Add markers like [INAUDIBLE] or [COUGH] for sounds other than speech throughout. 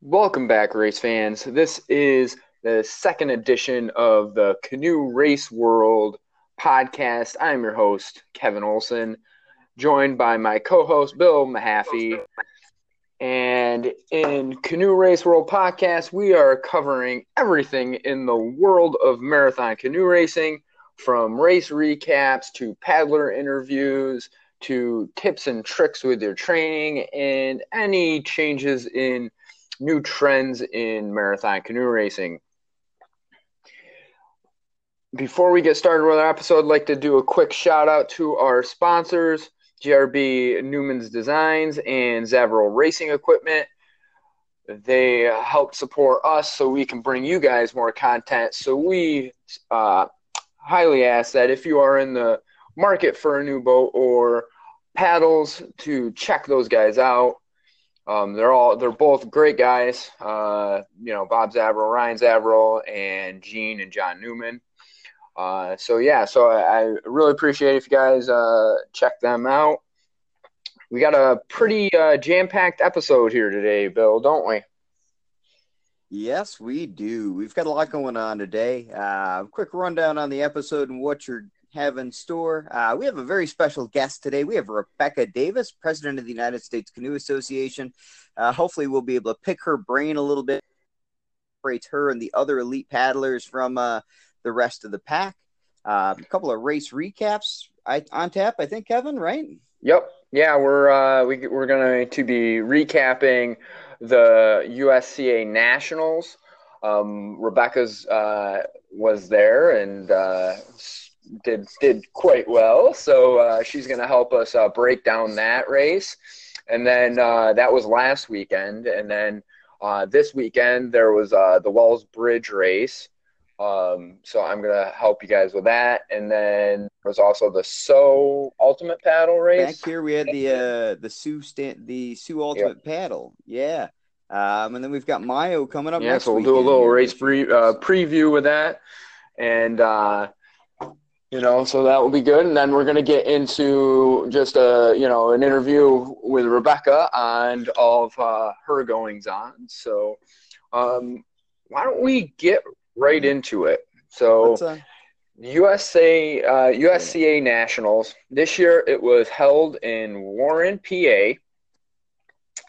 Welcome back, race fans. This is the second edition of the Canoe Race World podcast. I'm your host, Kevin Olson, joined by my co host, Bill Mahaffey. And in Canoe Race World podcast, we are covering everything in the world of marathon canoe racing from race recaps to paddler interviews to tips and tricks with your training and any changes in new trends in marathon canoe racing. Before we get started with our episode, I'd like to do a quick shout out to our sponsors, GRB Newman's Designs and Zaveral Racing Equipment. They help support us so we can bring you guys more content. So we uh, highly ask that if you are in the market for a new boat or paddles, to check those guys out. Um, they're all they're both great guys. Uh, you know, Bob Zaveral, Ryan Zaveral, and Gene and John Newman. Uh, so yeah, so I, I, really appreciate if you guys uh, check them out. We got a pretty uh, jam-packed episode here today, Bill, don't we? Yes, we do. We've got a lot going on today. Uh, quick rundown on the episode and what you're have in store. Uh, we have a very special guest today. We have Rebecca Davis, president of the United States Canoe Association. Uh, hopefully, we'll be able to pick her brain a little bit, separates her and the other elite paddlers from uh, the rest of the pack. Uh, a couple of race recaps I, on tap, I think, Kevin, right? Yep. Yeah, we're uh, we, we're going to be recapping the USCA Nationals. Um, Rebecca's uh, was there and did did quite well. So uh, she's going to help us uh, break down that race. And then uh, that was last weekend. And then uh, this weekend there was uh, the Wells Bridge race. Um, so I'm going to help you guys with that. And then there was also the Soo Ultimate Paddle race. Back here we had the uh, the Soo stand the Soo Ultimate yep. Paddle. Yeah. Um, and then we've got Mayo coming up. Yeah, so we'll do a little race pre- preview with that. And you know so that will be good. And then we're going to get into just a you know an interview with rebecca and all of uh, her goings on. So um, why don't we get right into it? So uh... usa uh, usca nationals. This year it was held in warren pa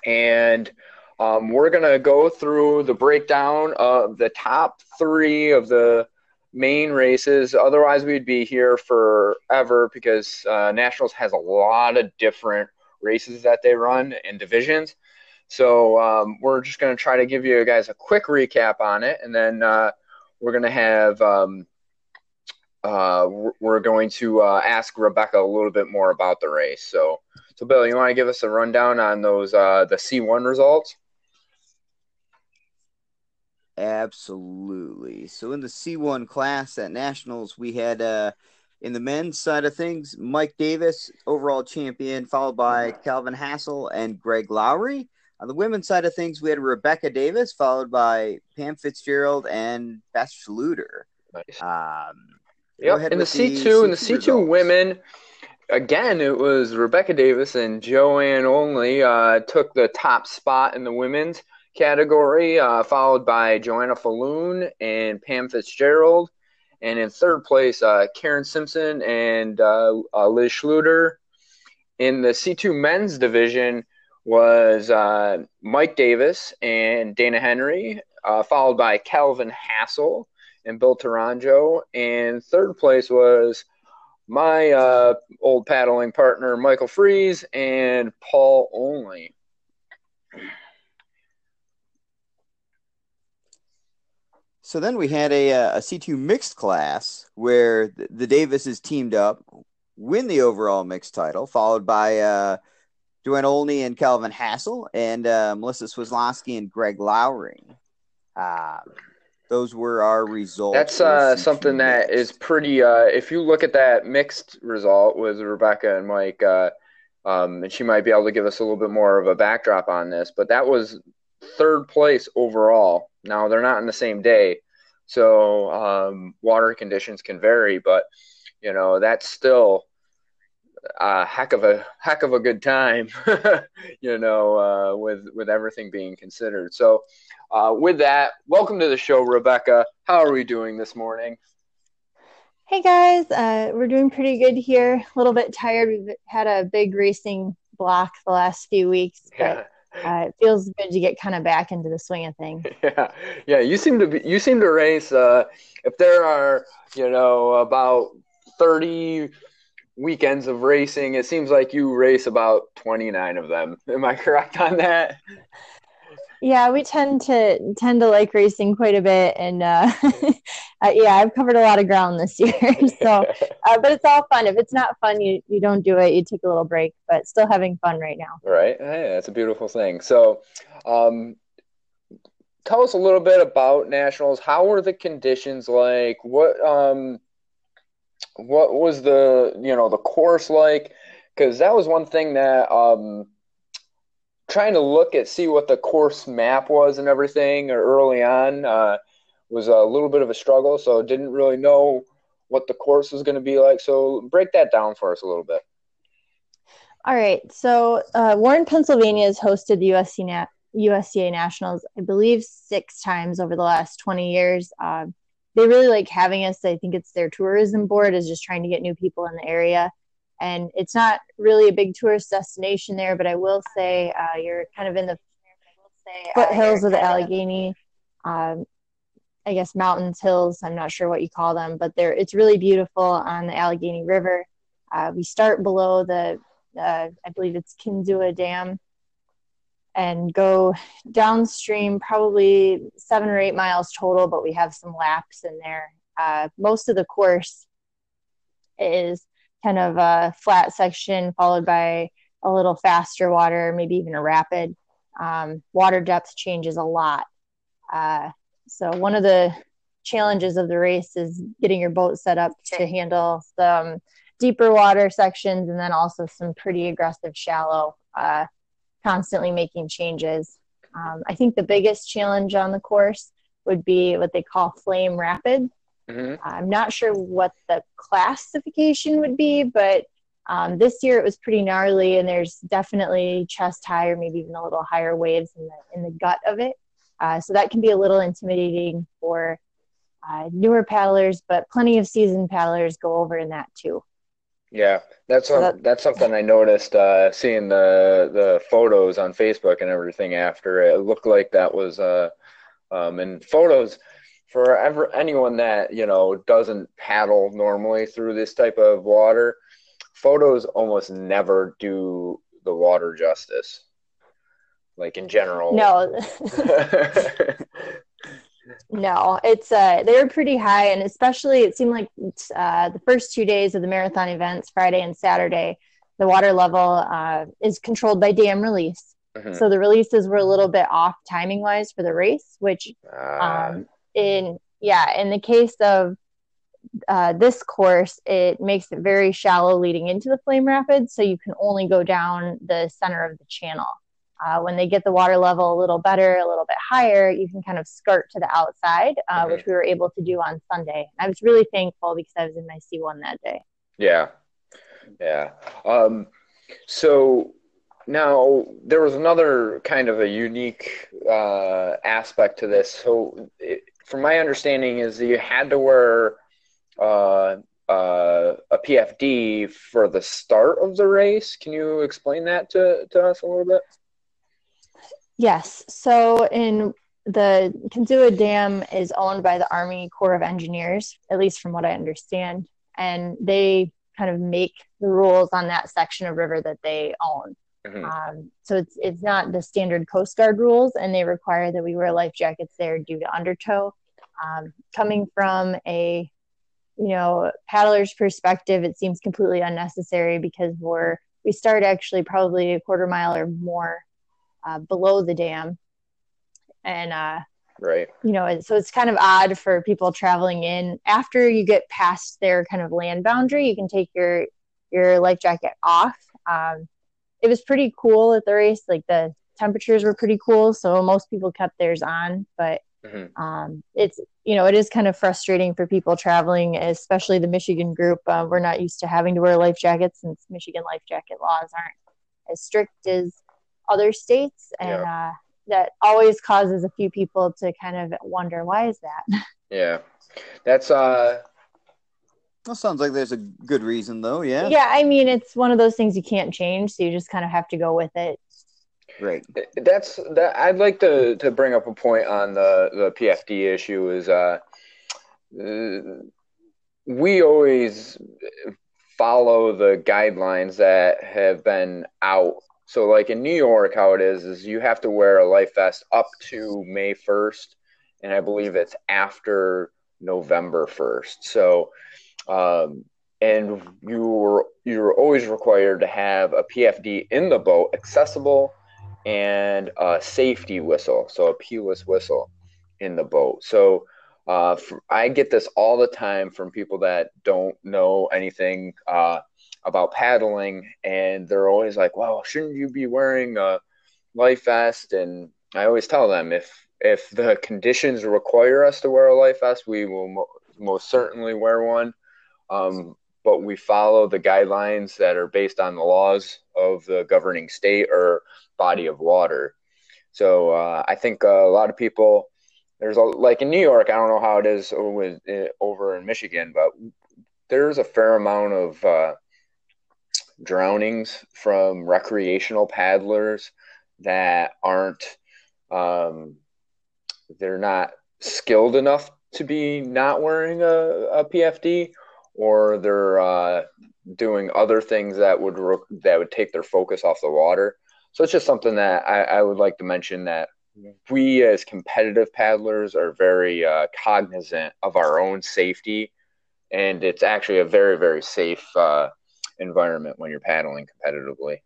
and um, we're going to go through the breakdown of the top three of the main races. Otherwise, we'd be here forever because uh, Nationals has a lot of different races that they run and divisions. So um, we're just going to try to give you guys a quick recap on it, and then uh, we're going to have um, uh, we're going to uh, ask Rebecca a little bit more about the race. So, so Bill, you want to give us a rundown on those uh, the C1 results? Absolutely. So in the C1 class at Nationals, we had uh, in the men's side of things, Mike Davis, overall champion, followed by Calvin Hassel and Greg Lowry. On the women's side of things, we had Rebecca Davis, followed by Pam Fitzgerald and Beth Schluter. Nice. Um, yep. In the C2, C2 in the C2 results. women, again, it was Rebecca Davis and Joanne Olney uh, took the top spot in the women's category, uh, followed by Joanna Falloon and Pam Fitzgerald. And in third place, uh, Karen Simpson and uh, uh Liz Schluter. In the C2 men's division was uh, Mike Davis and Dana Henry, uh, followed by Calvin Hassel and Bill Taranjo. And third place was my old paddling partner, Michael Freeze, and Paul Olney. So then we had a, uh, a C2 mixed class where the, the Davises teamed up, win the overall mixed title, followed by uh, Joanne Olney and Calvin Hassel, and uh, Melissa Swislowski and Greg Lowry. Uh, those were our results. That's uh, something that is pretty. Uh, if you look at that mixed result with Rebecca and Mike, uh, um, and she might be able to give us a little bit more of a backdrop on this, but that was third place overall now they're not in the same day, so um, water conditions can vary, but you know that's still a heck of a heck of a good time, [LAUGHS] you know, uh, with with everything being considered. So, uh, with that, welcome to the show, Rebecca. How are we doing this morning? Hey guys, uh, we're doing pretty good here. A little bit tired. We've had a big racing block the last few weeks, but [LAUGHS] uh, it feels good to get kind of back into the swing of things. [LAUGHS] Yeah, yeah. You seem to be. You seem to race. Uh, if there are, you know, about thirty weekends of racing, it seems like you race about twenty nine of them. Am I correct on that? [LAUGHS] Yeah, we tend to tend to like racing quite a bit, and uh, [LAUGHS] uh, yeah, I've covered a lot of ground this year. [LAUGHS] so, [LAUGHS] uh, but it's all fun. If it's not fun, you you don't do it. You take a little break, but still having fun right now. Right. Hey, that's a beautiful thing. So, um, tell us a little bit about nationals. How were the conditions like? What um, what was the you know the course like? Because that was one thing that um trying to look at see what the course map was and everything or early on uh, was a little bit of a struggle. So didn't really know what the course was going to be like. So break that down for us a little bit. All right. So uh, Warren, Pennsylvania has hosted the USC Na- USCA Nationals, I believe, six times over the last 20 years. Uh, they really like having us. I think it's their tourism board is just trying to get new people in the area and it's not really a big tourist destination there but i will say uh, you're kind of in the foothills of the allegheny. Um, i guess mountains hills i'm not sure what you call them but they're it's really beautiful on the allegheny river. Uh, we start below the uh, i believe it's kinzua dam and go downstream probably seven or eight miles total but we have some laps in there. Uh, most of the course is kind of a flat section followed by a little faster water, maybe even a rapid. Um, water depth changes a lot. Uh, so one of the challenges of the race is getting your boat set up to handle some deeper water sections and then also some pretty aggressive shallow, uh, constantly making changes. Um, I think the biggest challenge on the course would be what they call flame rapid. Mm-hmm. I'm not sure what the classification would be, but um, this year it was pretty gnarly, and there's definitely chest high or maybe even a little higher waves in the in the gut of it. Uh, so that can be a little intimidating for uh, newer paddlers, but plenty of seasoned paddlers go over in that too. Yeah, that's so that, that's something I noticed uh, seeing the the photos on Facebook and everything after it. looked like that was uh, um, and photos for ever anyone that you know doesn't paddle normally through this type of water photos almost never do the water justice like in general no [LAUGHS] no it's uh they were pretty high and especially it seemed like uh the first two days of the marathon events friday and saturday the water level uh is controlled by dam release mm-hmm. so the releases were a little bit off timing wise for the race which uh. um in yeah in the case of uh, this course it makes it very shallow leading into the flame rapids so you can only go down the center of the channel. Uh, when they get the water level a little better a little bit higher you can kind of skirt to the outside uh, mm-hmm. which we were able to do on sunday. I was really thankful because i was in my c1 that day. Yeah. Yeah. Um, so now there was another kind of a unique uh, aspect to this. So it, from my understanding, is that you had to wear uh, uh, a PFD for the start of the race. Can you explain that to, to us a little bit? Yes. So in the Kinzua Dam is owned by the Army Corps of Engineers, at least from what I understand, and they kind of make the rules on that section of river that they own. Mm-hmm. Um, so it's it's not the standard Coast Guard rules, and they require that we wear life jackets there due to undertow. Um, coming from a you know paddler's perspective, it seems completely unnecessary because we're we start actually probably a quarter mile or more uh, below the dam, and uh, right. you know so it's kind of odd for people traveling in. After you get past their kind of land boundary you can take your your life jacket off. Um, it was pretty cool at the race. Like the temperatures were pretty cool so most people kept theirs on but Mm-hmm. Um, it's you know it is kind of frustrating for people traveling, especially the Michigan group. Uh, we're not used to having to wear life jackets since Michigan life jacket laws aren't as strict as other states, and yeah. uh, that always causes a few people to kind of wonder why is that. [LAUGHS] Yeah, that's uh. That sounds like there's a good reason, though. Yeah. Yeah, I mean, it's one of those things you can't change, so you just kind of have to go with it. Right. That's that. I'd like to to bring up a point on the the PFD issue. Is uh, we always follow the guidelines that have been out. So, like in New York, how it is is you have to wear a life vest up to May first, and I believe it's after November first. So, um, and you were you're always required to have a PFD in the boat accessible and a safety whistle, so a pealess whistle in the boat. So uh, for, I get this all the time from people that don't know anything uh, about paddling, and they're always like, "Well, shouldn't you be wearing a life vest?" And I always tell them if if the conditions require us to wear a life vest, we will mo- most certainly wear one. Um, but we follow the guidelines that are based on the laws of the governing state or body of water. So uh, I think uh, a lot of people there's a like in New York. I don't know how it is with, over in Michigan, but there's a fair amount of uh, drownings from recreational paddlers that aren't um, they're not skilled enough to be not wearing a, a PFD or they're uh, doing other things that would that would take their focus off the water. So it's just something that I, I would like to mention that we as competitive paddlers are very uh, cognizant of our own safety, and it's actually a very very safe uh, environment when you're paddling competitively.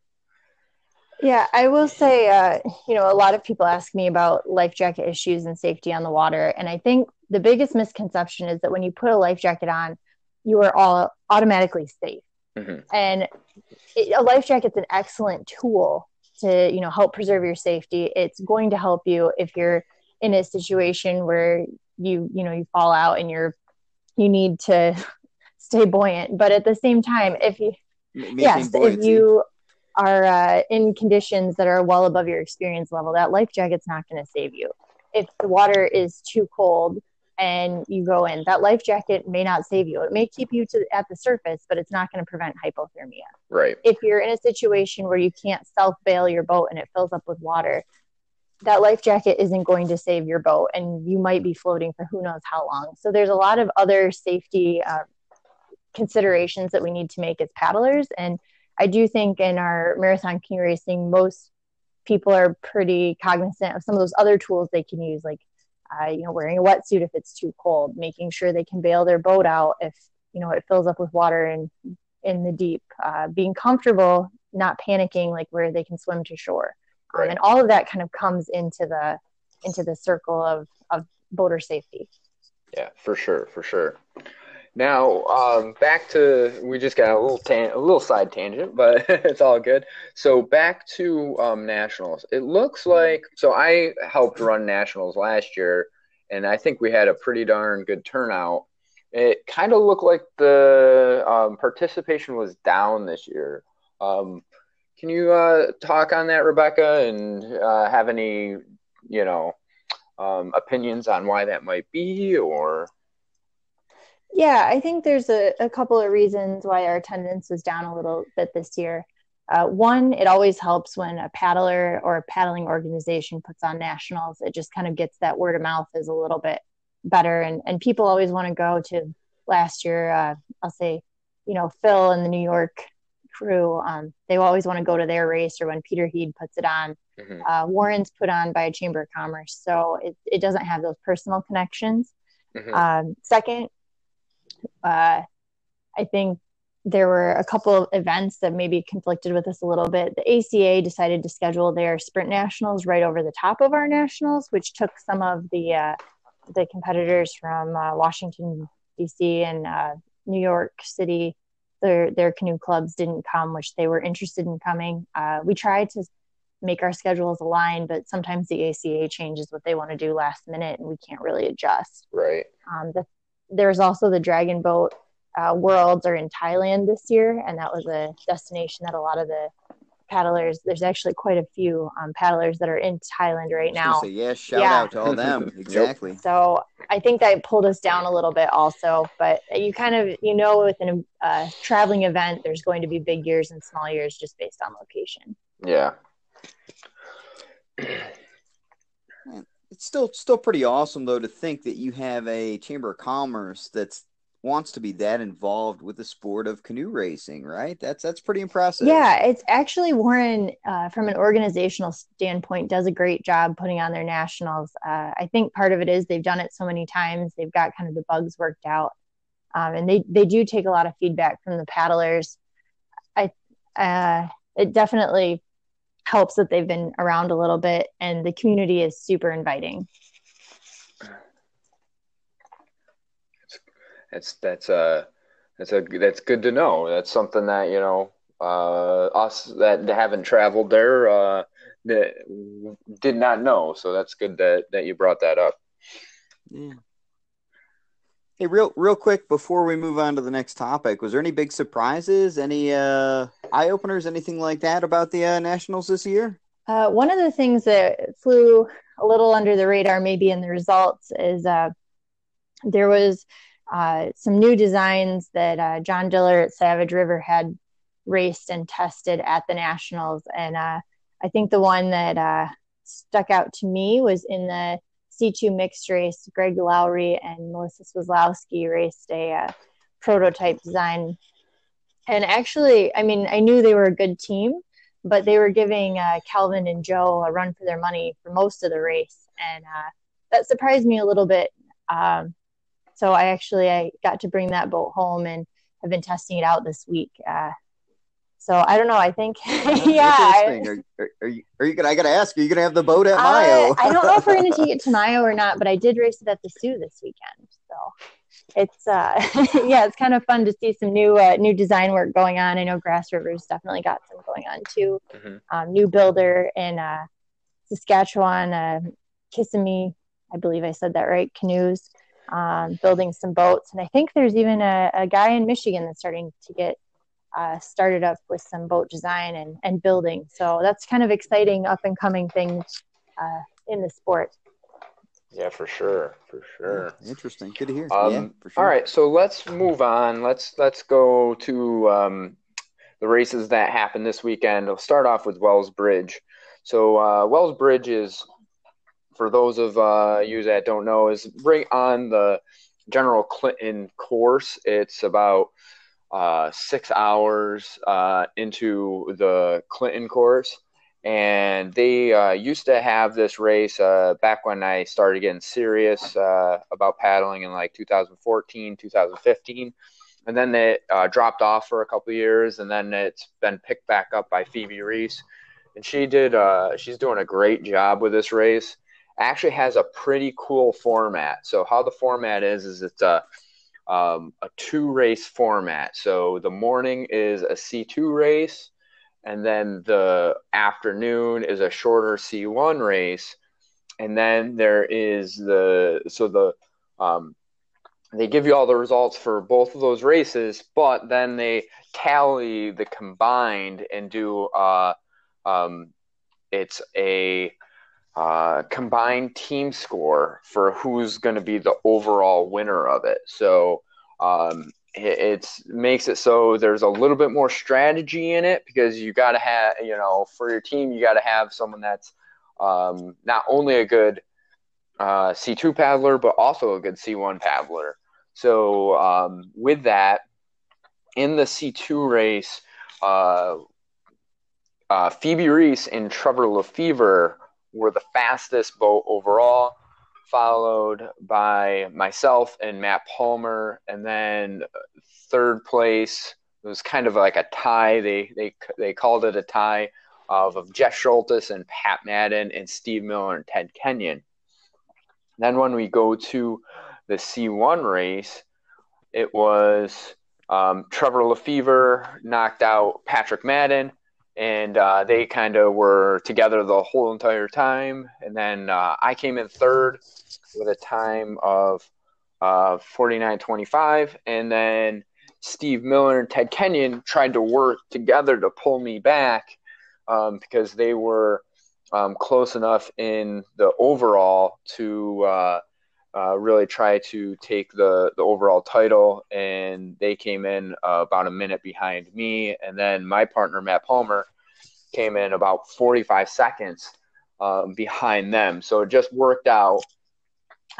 Yeah, I will say, uh, you know, a lot of people ask me about life jacket issues and safety on the water, and I think the biggest misconception is that when you put a life jacket on, you are all automatically safe. Mm-hmm. And it, a life jacket's an excellent tool to you know help preserve your safety it's going to help you if you're in a situation where you you know you fall out and you're you need to [LAUGHS] stay buoyant but at the same time if you yes if you are uh, in conditions that are well above your experience level that life jacket's not going to save you if the water is too cold and you go in. That life jacket may not save you. It may keep you to at the surface, but it's not going to prevent hypothermia. Right. If you're in a situation where you can't self bail your boat and it fills up with water, that life jacket isn't going to save your boat, and you might be floating for who knows how long. So there's a lot of other safety uh, considerations that we need to make as paddlers, and I do think in our marathon king racing, most people are pretty cognizant of some of those other tools they can use, like uh, you know, wearing a wetsuit if it's too cold, making sure they can bail their boat out if you know it fills up with water in in the deep, uh, being comfortable, not panicking, like where they can swim to shore, um, right. um, and all of that kind of comes into the into the circle of of boater safety. Yeah, for sure, for sure. Now, um, back to we just got a little tan- a little side tangent, but [LAUGHS] it's all good. So back to um, nationals. It looks like so I helped run nationals last year, and I think we had a pretty darn good turnout. It kind of looked like the um, participation was down this year. Um, can you uh, talk on that, Rebecca, and uh, have any you know um, opinions on why that might be, or yeah, I think there's a, a couple of reasons why our attendance was down a little bit this year. Uh, one, it always helps when a paddler or a paddling organization puts on nationals. It just kind of gets that word of mouth is a little bit better, and and people always want to go to. Last year, uh, I'll say, you know, Phil and the New York crew, um, they always want to go to their race or when Peter Heed puts it on. Mm-hmm. Uh, Warren's put on by a Chamber of Commerce, so it, it doesn't have those personal connections. Mm-hmm. Um, second, uh, I think there were a couple of events that maybe conflicted with us a little bit. The ACA decided to schedule their sprint nationals right over the top of our nationals, which took some of the uh, the competitors from uh, Washington D.C. and uh, New York City. Their their canoe clubs didn't come, which they were interested in coming. Uh, we tried to make our schedules align, but sometimes the ACA changes what they want to do last minute and we can't really adjust. Right. Um, the, there's also the Dragon Boat uh, Worlds are in Thailand this year, and that was a destination that a lot of the paddlers. There's actually quite a few um, paddlers that are in Thailand right now. Say, yeah, shout yeah. out to all them. [LAUGHS] exactly. So I think that pulled us down a little bit also, but you kind of you know with a uh, traveling event, there's going to be big years and small years just based on location. Yeah. It's still still pretty awesome though to think that you have a chamber of commerce that's wants to be that involved with the sport of canoe racing, right? That's that's pretty impressive. Yeah, it's actually Warren uh, from an organizational standpoint does a great job putting on their nationals. Uh, I think part of it is they've done it so many times, they've got kind of the bugs worked out, um, and they they do take a lot of feedback from the paddlers. I uh, it definitely helps that they've been around a little bit, and the community is super inviting. That's that's uh that's a that's good to know. That's something that you know uh, us that haven't traveled there uh, that did not know. So that's good that that you brought that up. Yeah. Hey, real real quick before we move on to the next topic, was there any big surprises, any uh, eye openers, anything like that about the uh, Nationals this year? Uh, one of the things that flew a little under the radar, maybe in the results, is uh, there was uh, some new designs that uh, John Diller at Savage River had raced and tested at the Nationals. And uh, I think the one that uh, stuck out to me was in the C2 mixed race. Greg Lowry and Melissa Swazlowski raced a uh, prototype design. And actually, I mean, I knew they were a good team, but they were giving uh, Calvin and Joe a run for their money for most of the race. And that surprised me a little bit. Um, so I actually I got to bring that boat home and have been testing it out this week. So I don't know. I think [LAUGHS] yeah. Are, are, are, you? Are you gonna? I gotta ask. Are you gonna have the boat at Mayo? Uh, I don't know if we're gonna take it [LAUGHS] to Mayo or not, but I did race it at the Soo this weekend. So it's uh [LAUGHS] yeah, it's kind of fun to see some new uh, new design work going on. I know Grass River's definitely got some going on too. Mm-hmm. Um, new builder in uh, Saskatchewan, uh, Kissimmee, I believe I said that right. Canoes um, building some boats. And I think there's even a, a guy in Michigan that's starting to get uh, started up with some boat design and, and building. So that's kind of exciting up and coming things uh, in the sport. Yeah, for sure, for sure. Interesting. Good to hear. Um, yeah, sure. All right, so let's move on. Let's let's go to um, the races that happened this weekend. We'll start off with Wells Bridge. So uh, Wells Bridge is for those of uh, you that don't know, is right on the General Clinton course. It's about uh, six hours uh, into the Clinton course. And they uh, used to have this race uh, back when I started getting serious uh, about paddling in like 2014, 2015. And then it dropped off for a couple years, and then it's been picked back up by Phoebe Reese. And she did, she's doing a great job with this race actually has a pretty cool format. So how the format is is it's a um, a two race format. So the morning is a C2 race, and then the afternoon is a shorter C1 race, and then there is the so the um, they give you all the results for both of those races, but then they tally the combined and do uh, um, it's a uh, combined team score for who's going to be the overall winner of it. So um, it makes it so there's a little bit more strategy in it because you got to have, you know, for your team, you got to have someone that's um, not only a good uh, C2 paddler, but also a good C1 paddler. So um, with that, in the C2 race, uh, uh, Phoebe Reese and Trevor Lefevre were the fastest boat overall, followed by myself and Matt Palmer, and then third place it was kind of like a tie. They they they called it a tie of, of Jeff Schultes and Pat Madden and Steve Miller and Ted Kenyon. Then when we go to the C1 race, it was um, Trevor Lefevre knocked out Patrick Madden, and uh, they kind of were together the whole entire time. And then uh, I came in third with a time of uh, 49.25, and then Steve Miller and Ted Kenyon tried to work together to pull me back um, because they were um, close enough in the overall to uh, really try to take the, the overall title. And they came in uh, about a minute behind me. And then my partner, Matt Palmer, came in about 45 seconds um, behind them. So it just worked out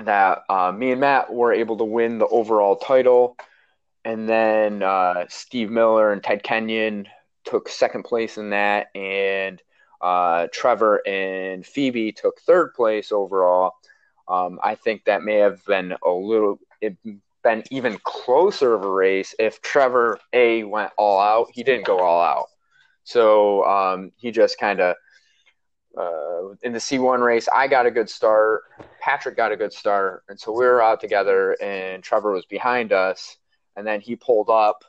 that uh, me and Matt were able to win the overall title. And then uh, Steve Miller and Ted Kenyon took second place in that. And uh, Trevor and Phoebe took third place overall. Um, I think that may have been a little it been even closer of a race if Trevor A went all out. He didn't go all out, so um, he just kind of uh, in the C1 race. I got a good start. Patrick got a good start, and so we were out together. And Trevor was behind us, and then he pulled up.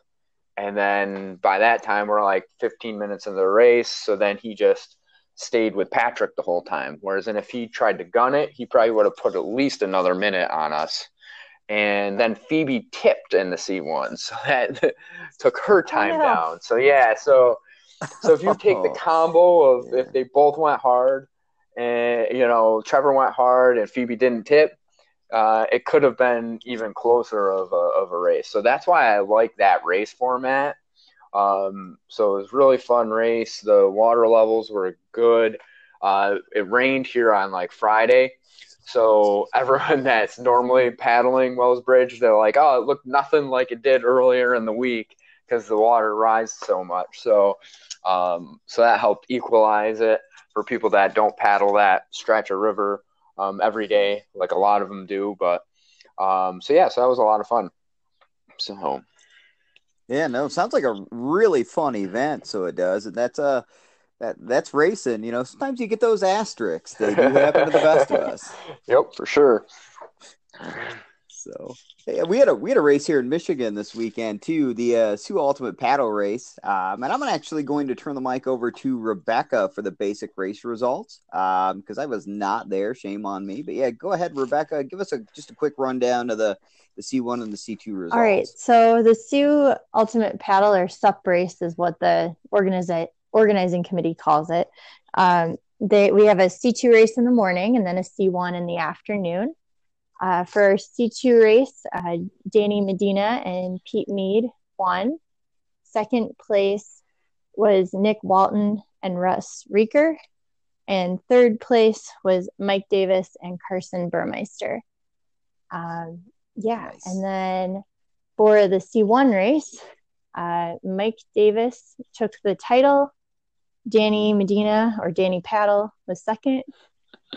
And then by that time, we're like 15 minutes into the race. So then he just stayed with Patrick the whole time. Whereas, and if he tried to gun it, he probably would have put at least another minute on us. And then Phoebe tipped in the C1, so [LAUGHS] that took her time oh, down. So yeah, so so if you [LAUGHS] take the combo of yeah. if they both went hard, and you know Trevor went hard and Phoebe didn't tip, uh, it could have been even closer of a, of a race. So that's why I like that race format um, so it was really fun race. The water levels were good. Uh, it rained here on like Friday. So [LAUGHS] everyone that's normally paddling Wells Bridge, they're like, oh, it looked nothing like it did earlier in the week because the water rises so much. So, um, so that helped equalize it for people that don't paddle that stretch of river um, every day, like a lot of them do. But um, so yeah, so that was a lot of fun. So yeah, no, sounds like a really fun event. So it does, and that's uh that that's racing. You know, sometimes you get those asterisks. They do happen to the best of us. [LAUGHS] Yep, for sure. So we had a we had a race here in Michigan this weekend too, the uh, Soo Ultimate Paddle Race. Um, and I'm actually going to turn the mic over to Rebecca for the basic race results because um, I was not there. Shame on me. But yeah, go ahead, Rebecca. Give us a just a quick rundown of the the C1 and the C2 results. All right. So the Soo Ultimate Paddle or SUP race is what the organiza- organizing committee calls it. Um, they, we have a C2 race in the morning and then a C1 in the afternoon. Uh, for our C2 race, uh, Danny Medina and Pete Mead won. Second place was Nick Walton and Russ Rieker. And third place was Mike Davis and Carson Burmeister. Um, yeah. Nice. And then for the C1 race, uh, Mike Davis took the title. Danny Medina or Danny Paddle was second.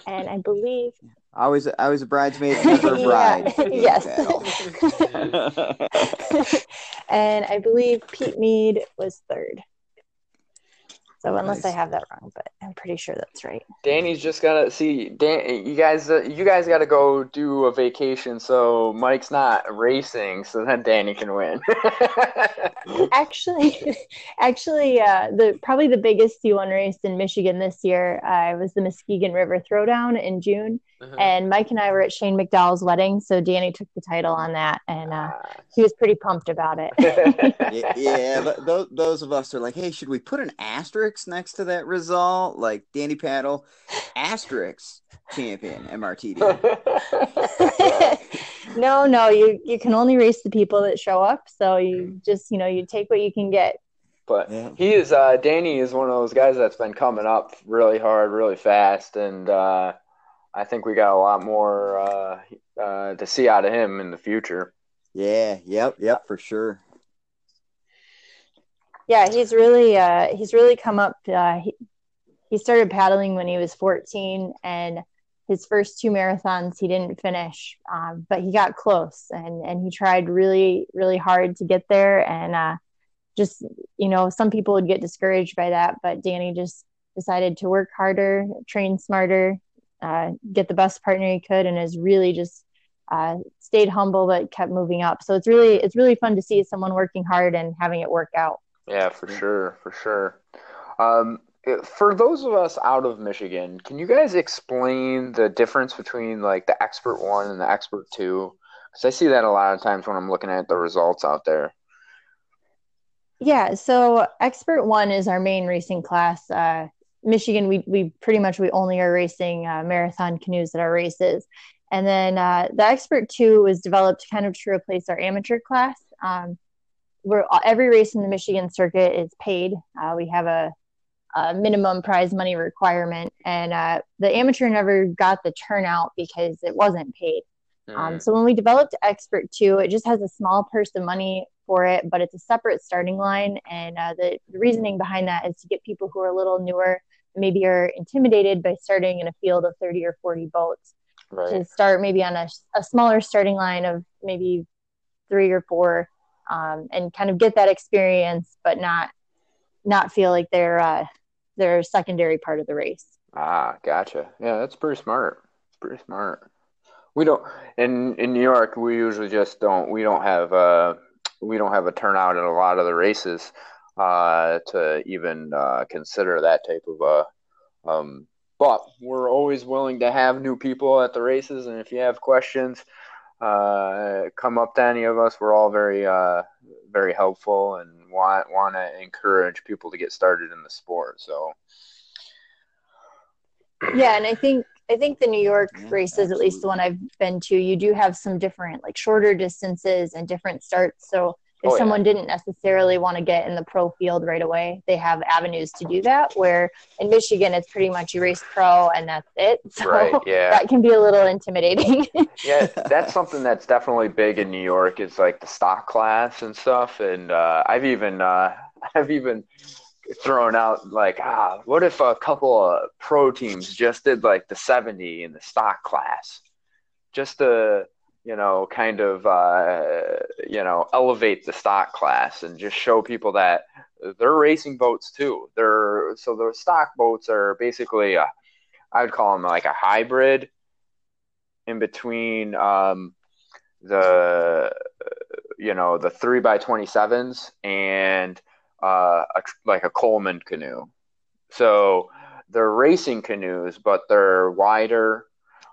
And I believe I was I was a bridesmaid, [LAUGHS] never a bride. yes. [LAUGHS] [LAUGHS] and I believe Pete Mead was third. So unless nice. I have that wrong, but I'm pretty sure that's right. Danny's just gotta see. Dan, you guys, uh, you guys got to go do a vacation. So Mike's not racing, so then Danny can win. actually, actually, uh, the probably the biggest C1 race in Michigan this year uh, was the Muskegon River Throwdown in June, uh-huh. and Mike and I were at Shane McDowell's wedding, so Danny took the title on that, and uh, ah. he was pretty pumped about it. [LAUGHS] yeah, yeah those, those of us are like, hey, should we put an asterisk? next to that result, like Danny Paddle, asterisk champion MRTD. [LAUGHS] [LAUGHS] no, no, you you can only race the people that show up. So you just you know you take what you can get. But yeah. he is uh, Danny is one of those guys that's been coming up really hard, really fast, and uh, I think we got a lot more uh, uh to see out of him in the future. Yeah, yep, yep, for sure yeah he's really uh he's really come up uh he, he started paddling when he was 14 and his first two marathons he didn't finish um, but he got close and and he tried really really hard to get there and uh just you know some people would get discouraged by that but danny just decided to work harder train smarter uh, get the best partner he could and has really just uh, stayed humble but kept moving up so it's really it's really fun to see someone working hard and having it work out yeah, for sure, for sure. Um, for those of us out of Michigan, can you guys explain the difference between like the expert one and the expert two? Because I see that a lot of times when I'm looking at the results out there. Yeah, so expert one is our main racing class. Uh, Michigan, we we pretty much we only are racing uh, marathon canoes at our races, and then uh, the expert two was developed kind of to replace our amateur class. Um, where every race in the Michigan circuit is paid. Uh, we have a uh, minimum prize money requirement, and uh, the amateur never got the turnout because it wasn't paid. Um, so when we developed Expert Two, it just has a small purse of money for it, but it's a separate starting line. And uh, the reasoning behind that is to get people who are a little newer, maybe you're intimidated by starting in a field of 30 or 40 boats, right. to start maybe on a, a smaller starting line of maybe three or four, um, and kind of get that experience, but not not feel like they're uh, their secondary part of the race. Ah, gotcha. Yeah, that's pretty smart. Pretty smart. We don't in in New York. We usually just don't. We don't have uh we don't have a turnout in a lot of the races uh to even uh, consider that type of uh um. But we're always willing to have new people at the races, and if you have questions, uh, come up to any of us. We're all very uh very helpful and want want to encourage people to get started in the sport. So yeah, and I think I think the New York yeah, races, absolutely. at least the one I've been to, you do have some different like shorter distances and different starts. So if oh, someone yeah. didn't necessarily want to get in the pro field right away, they have avenues to do that. Where in Michigan, it's pretty much you race pro and that's it. [LAUGHS] So right, yeah. that can be a little intimidating. [LAUGHS] yeah, that's something that's definitely big in New York. It's like the stock class and stuff. And uh, I've even uh, [LAUGHS] I've even thrown out like, ah, what if a couple of pro teams just did like the 70 in the stock class, just to you know, kind of, uh, you know, elevate the stock class and just show people that they're racing boats too. They're so the stock boats are basically, a, I would call them like a hybrid in between um, the, you know, the three by twenty sevens and uh, a, like a Coleman canoe. So they're racing canoes, but they're wider.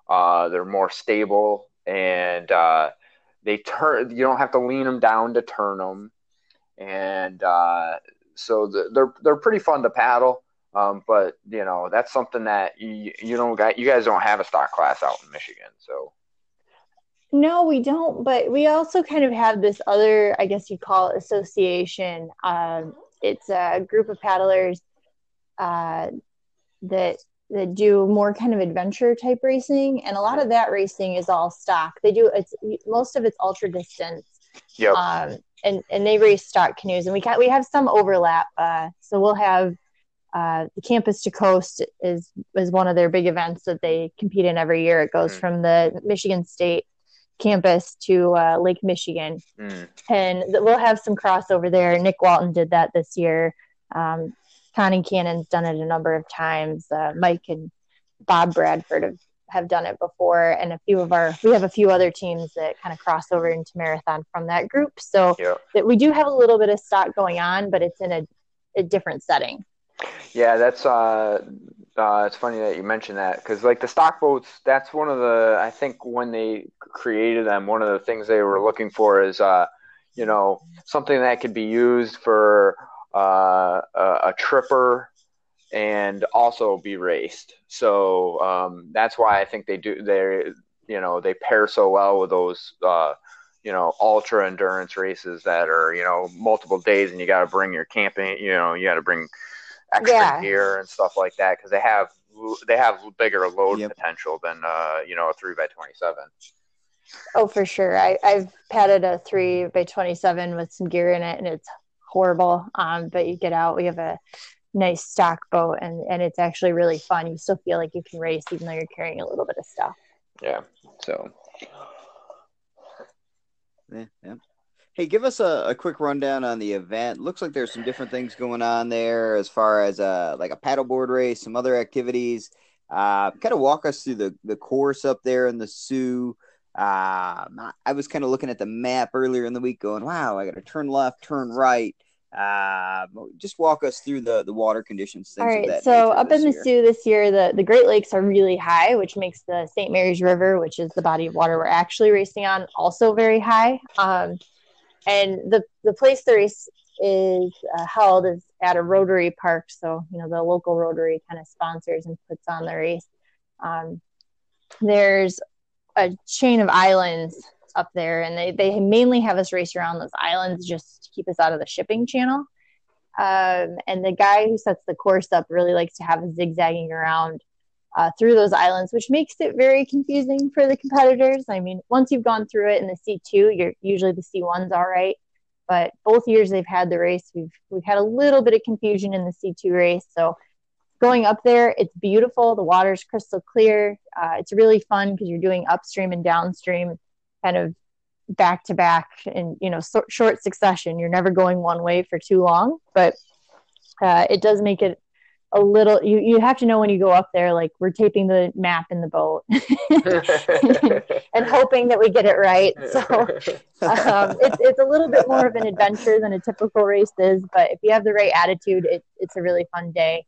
Uh, they're more stable and uh, they turn. You don't have to lean them down to turn them, and uh, so the, they're they're pretty fun to paddle. Um, but you know that's something that you you don't got you guys don't have a stock class out in Michigan, so. No, we don't. But we also kind of have this other, I guess you'd call it association. Um, it's a group of paddlers uh, that that do more kind of adventure type racing, and a lot of that racing is all stock. They do it's most of it's ultra distance. Yep. Um, and and they race stock canoes, and we can we have some overlap. Uh, so we'll have uh, the campus to coast is is one of their big events that they compete in every year. It goes mm. from the Michigan State campus to uh, Lake Michigan, mm. and we'll have some crossover there. Nick Walton did that this year. Um, Connie Cannon's done it a number of times. Uh, Mike and Bob Bradford have, have done it before, and a few of our we have a few other teams that kind of cross over into marathon from that group. So yeah. that we do have a little bit of stock going on, but it's in a, a different setting. Yeah, that's uh, uh, it's funny that you mentioned that because like the stock boats, that's one of the I think when they created them, one of the things they were looking for is uh, you know something that could be used for uh, a, a, tripper and also be raced. So um, that's why I think they do they you know they pair so well with those uh, you know ultra endurance races that are you know multiple days and you got to bring your camping you know you got to bring extra yeah. gear and stuff like that because they have they have bigger load yep. potential than uh, you know a three by twenty seven. Oh, for sure. I, I've padded a three by twenty seven with some gear in it, and it's horrible. Um, but you get out, we have a nice stock boat, and and it's actually really fun. You still feel like you can race even though you're carrying a little bit of stuff. Yeah. So. Yeah. yeah. Hey, give us a, a quick rundown on the event. Looks like there's some different things going on there as far as uh, like a paddleboard race, some other activities. Uh, kind of walk us through the, the course up there in the Soo. Uh, I was kind of looking at the map earlier in the week, going, "Wow, I got to turn left, turn right." Uh, just walk us through the, the water conditions. All right. So up in the year. This year, the, the Great Lakes are really high, which makes the St. Mary's River, which is the body of water we're actually racing on, also very high. Um, and the, the place the race is uh, held is at a Rotary park. So, you know, the local Rotary kind of sponsors and puts on the race. Um, there's a chain of islands up there, and they, they mainly have us race around those islands just to keep us out of the shipping channel. Um, and the guy who sets the course up really likes to have us zigzagging around uh, through those islands, which makes it very confusing for the competitors. I mean, once you've gone through it in the C2, you're usually the C1's all right. But both years they've had the race, we've we've had a little bit of confusion in the C2 race. So going up there, it's beautiful. The water's crystal clear. Uh, it's really fun because you're doing upstream and downstream, kind of back to back and you know so, short succession. You're never going one way for too long, but uh, it does make it a little you, you have to know when you go up there like we're taping the map in the boat [LAUGHS] and hoping that we get it right so um, it's, it's a little bit more of an adventure than a typical race is but if you have the right attitude it, it's a really fun day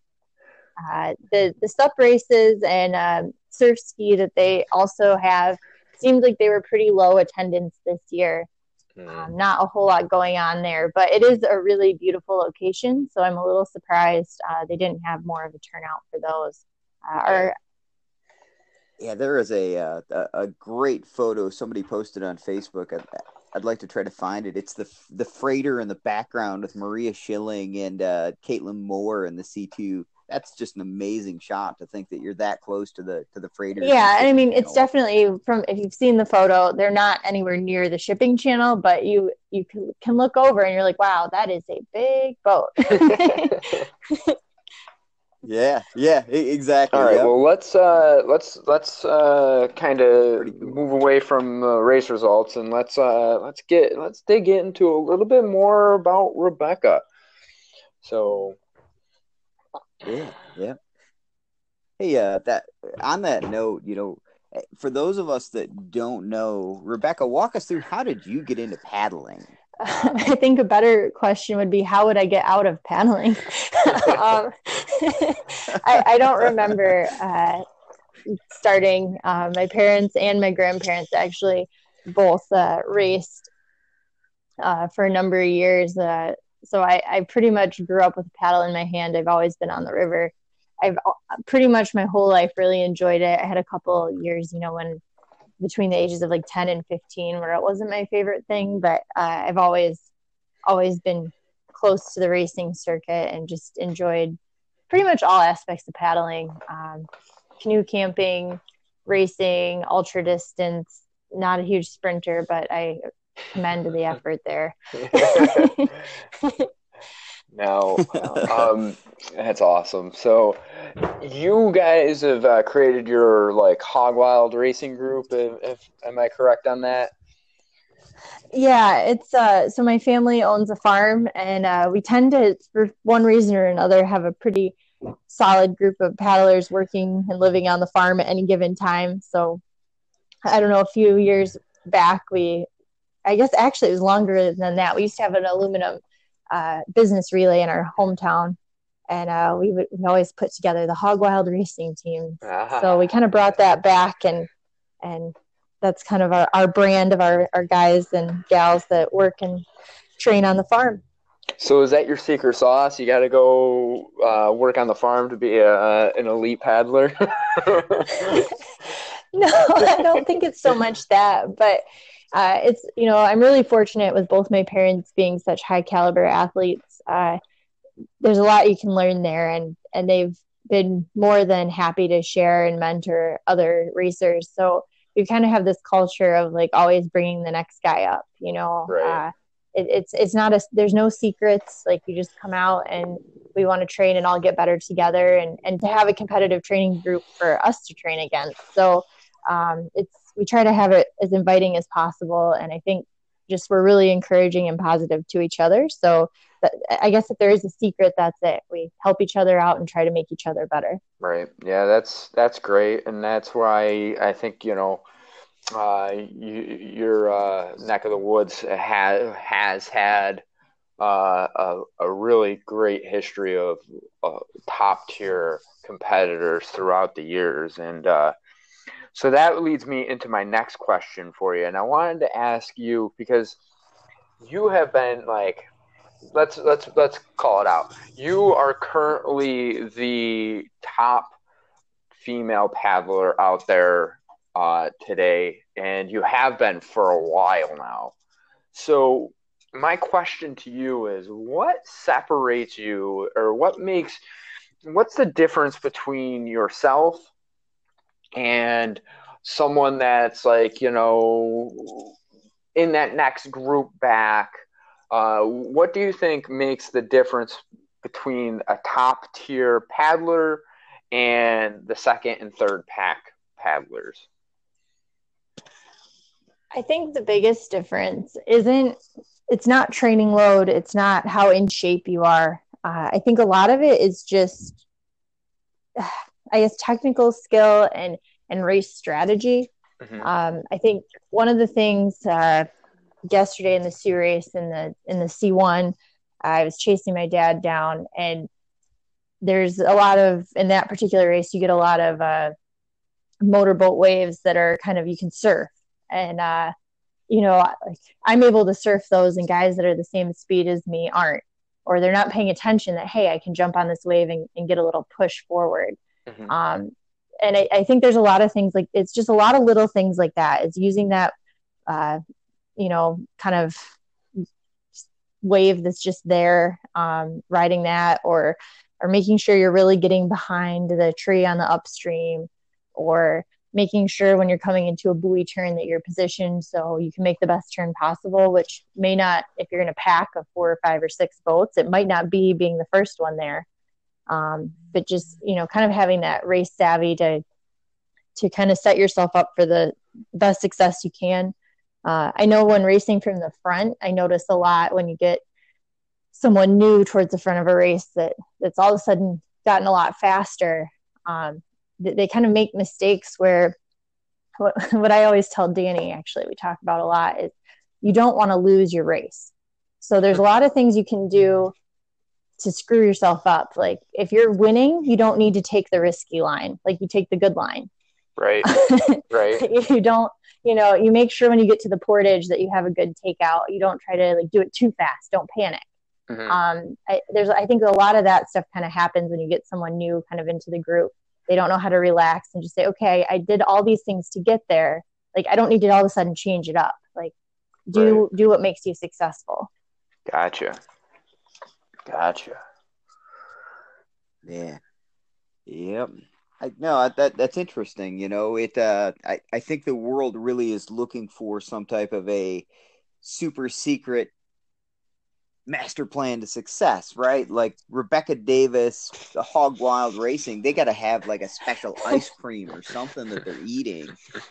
uh, the the sup races and um, surf ski that they also have seemed like they were pretty low attendance this year Mm. Um, not a whole lot going on there, but it is a really beautiful location. So I'm a little surprised uh, they didn't have more of a turnout for those. Uh, or, yeah, there is a, uh, a great photo somebody posted on Facebook. I'd, I'd, like to try to find it. It's the the freighter in the background with Maria Schilling and uh, Caitlin Moore in the C two that's just an amazing shot to think that you're that close to the to the freighter. Yeah, and I mean it's definitely from if you've seen the photo, they're not anywhere near the shipping channel, but you you can, can look over and you're like, wow, that is a big boat. [LAUGHS] yeah, yeah, exactly. All right, well let's uh let's let's uh kind of move away from uh, race results and let's uh let's get let's dig into a little bit more about Rebecca. So yeah, [SIGHS] yeah. Hey, uh, that on that note, you know, eh, for those of us that don't know, Rebecca, walk us through how did you get into paddling? [LAUGHS] I think a better question would be how would I get out of paddling? [LAUGHS] um, [LAUGHS] I, I, don't remember uh, starting. Uh, my parents and my grandparents actually both uh, raced uh, for a number of years. So I, I pretty much grew up with a paddle in my hand. I've always been on the river. I've uh, pretty much my whole life really enjoyed it. I had a couple years, you know, when between the ages of like 10 and 15 where it wasn't my favorite thing, but uh, I've always, always been close to the racing circuit and just enjoyed pretty much all aspects of paddling, um, canoe camping, racing, ultra distance, not a huge sprinter, but I commend the [LAUGHS] effort there. [LAUGHS] now, um, that's awesome. So, you guys have uh, created your like Hog Wild Racing group. If, if am I correct on that? Yeah, it's uh. So my family owns a farm, and uh, we tend to, for one reason or another, have a pretty solid group of paddlers working and living on the farm at any given time. So, I don't know. A few years back, we I guess actually it was longer than that. We used to have an aluminum uh, business relay in our hometown, and uh, we would we always put together the Hog Wild racing team. Uh-huh. So we kind of brought that back, and and that's kind of our, our brand of our, our guys and gals that work and train on the farm. So is that your secret sauce? You got to go uh, work on the farm to be a, an elite paddler. [LAUGHS] [LAUGHS] no, I don't think it's so much that, but uh, it's you know I'm really fortunate with both my parents being such high caliber athletes. Uh, there's a lot you can learn there, and and they've been more than happy to share and mentor other racers. So you kind of have this culture of like always bringing the next guy up. You know, right. uh, it, it's it's not a there's no secrets. Like you just come out and we want to train and all get better together, and and to have a competitive training group for us to train against. So um, it's we try to have it as inviting as possible and i think just we're really encouraging and positive to each other. So that, i guess if there is a secret that's it. We help each other out and try to make each other better. Right. Yeah that's that's great and that's why i think you know uh, you, your uh, neck of the woods has has had uh, a, a really great history of uh, top tier competitors throughout the years. And uh, so that leads me into my next question for you. And I wanted to ask you because you have been like, let's let's let's call it out. You are currently the top female paddler out there uh, today, and you have been for a while now. So my question to you is what separates you or what makes what's the difference between yourself and someone that's like you know in that next group back uh, what do you think makes the difference between a top tier paddler and the second and third pack paddlers? I think the biggest difference isn't it's not training load it's not how in shape you are. Uh, i think a lot of it is just i guess technical skill and and race strategy mm-hmm. um, i think one of the things uh, yesterday in the sea race in the in the c1 i was chasing my dad down and there's a lot of in that particular race you get a lot of uh, motorboat waves that are kind of you can surf and uh, you know, like I'm able to surf those and guys that are the same speed as me aren't, or they're not paying attention that, hey, I can jump on this wave and, and get a little push forward. Mm-hmm. Um, and I, I, think there's a lot of things like it's just a lot of little things like that. It's using that, uh, you know, kind of wave that's just there, um, riding that, or or making sure you're really getting behind the tree on the upstream, or making sure when you're coming into a buoy turn that you're positioned so you can make the best turn possible, which may not, if you're in a pack of four or five or six boats, it might not be being the first one there. Um, but just, you know, kind of having that race savvy to, to kind of set yourself up for the best success you can. Uh, I know when racing from the front, I notice a lot when you get someone new towards the front of a race that that's all of a sudden gotten a lot faster. Um, they kind of make mistakes where what, [LAUGHS] what I always tell Danny, actually, we talk about a lot is you don't want to lose your race. So there's a lot of things you can do to screw yourself up. Like if you're winning, you don't need to take the risky line. Like you take the good line. Right. [LAUGHS] right. you don't, you know, you make sure when you get to the portage that you have a good takeout. You don't try to like do it too fast. Don't panic. Mm-hmm. Um, I, there's, I think a lot of that stuff kind of happens when you get someone new kind of into the group they don't know how to relax and just say okay i did all these things to get there like i don't need to all of a sudden change it up like do right. do what makes you successful gotcha gotcha yeah yep I, no, that that's interesting. You know, it. Uh, I I think the world really is looking for some type of a super secret master plan to success, right? Like Rebecca Davis, the Hog Wild Racing, they got to have like a special [LAUGHS] ice cream or something that they're eating.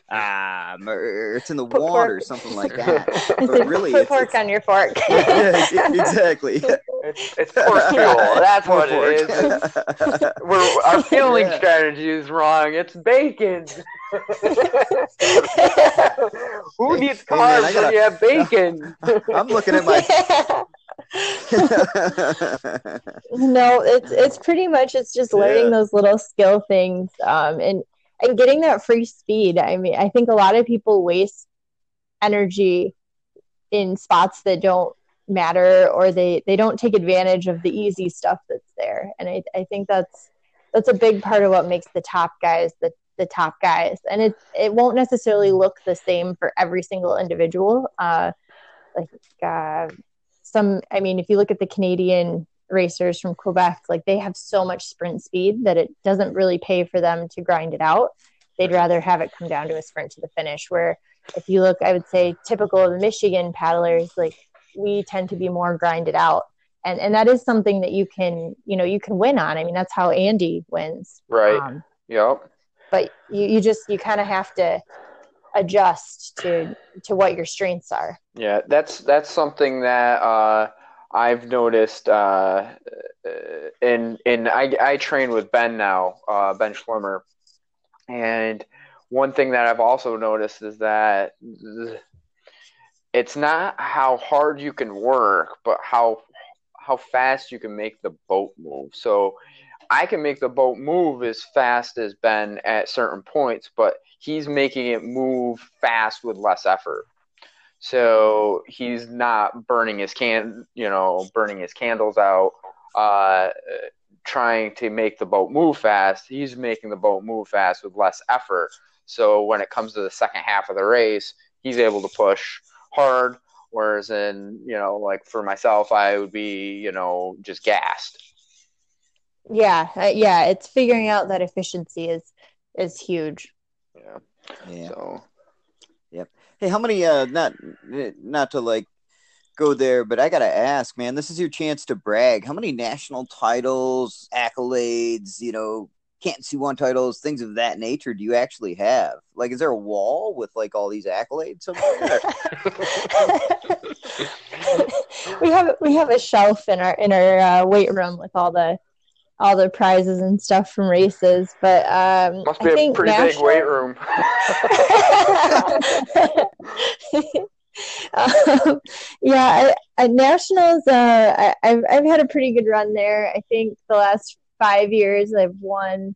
Um, or it's in the put water, pork. something like [LAUGHS] that. But really, put it's, pork it's, on your fork. [LAUGHS] yeah, exactly. It's, it's pork fuel. That's what pork. it is. We're, our fueling yeah. strategy is wrong. It's bacon. Who needs carbs hey man, gotta, when you have bacon? I'm looking at my [LAUGHS] no, it's it's pretty much it's just learning yeah. those little skill things um, and and getting that free speed. I mean, I think a lot of people waste energy in spots that don't matter or they they don't take advantage of the easy stuff that's there. And I I think that's that's a big part of what makes the top guys the the top guys. And it it won't necessarily look the same for every single individual. Uh, like uh, some i mean if you look at the canadian racers from quebec like they have so much sprint speed that it doesn't really pay for them to grind it out. They'd rather have it come down to a sprint to the finish where if you look i would say typical of the michigan paddlers like we tend to be more grinded out. And and that is something that you can you know you can win on. I mean that's how andy wins. Right. Um, yep. but you, you just you kind of have to adjust to to what your strengths are. Yeah, that's that's something that uh, I've noticed. Uh, in in I, I train with Ben now, uh, Ben Schlimmer, and one thing that I've also noticed is that it's not how hard you can work, but how how fast you can make the boat move. So I can make the boat move as fast as Ben at certain points, but he's making it move fast with less effort. So he's not burning his can, you know, burning his candles out, uh, trying to make the boat move fast. He's making the boat move fast with less effort. So when it comes to the second half of the race, he's able to push hard. Whereas in, you know, like for myself, I would be, you know, just gassed. Yeah, uh, yeah, it's figuring out that efficiency is is huge. Yeah. Yeah. So Yep. Hey, how many? Uh, not not to like go there, but I gotta ask, man. This is your chance to brag. How many national titles, accolades, you know, can't see one titles, things of that nature do you actually have? Like, is there a wall with like all these accolades somewhere? [LAUGHS] [LAUGHS] we have we have a shelf in our in our uh, weight room with all the all the prizes and stuff from races. But um, must be I a think pretty national... big weight room. [LAUGHS] [LAUGHS] [LAUGHS] um, yeah, I, I, nationals. Uh, I, I've I've had a pretty good run there. I think the last five years I've won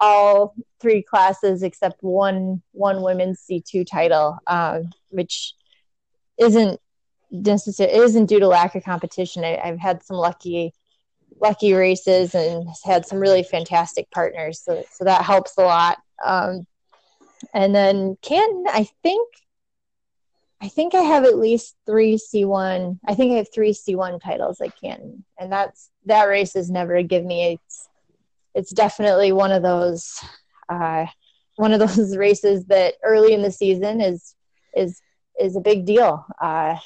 all three classes except one one women's C two title, um, which isn't necessarily isn't due to lack of competition. I, I've had some lucky lucky races and had some really fantastic partners, so so that helps a lot. Um, and then Canton, I think I think I have at least three C1. I think I have three C1 titles at Canton, and that's that race has never given me. It's it's definitely one of those uh, one of [LAUGHS] those races that early in the season is is is a big deal. Uh,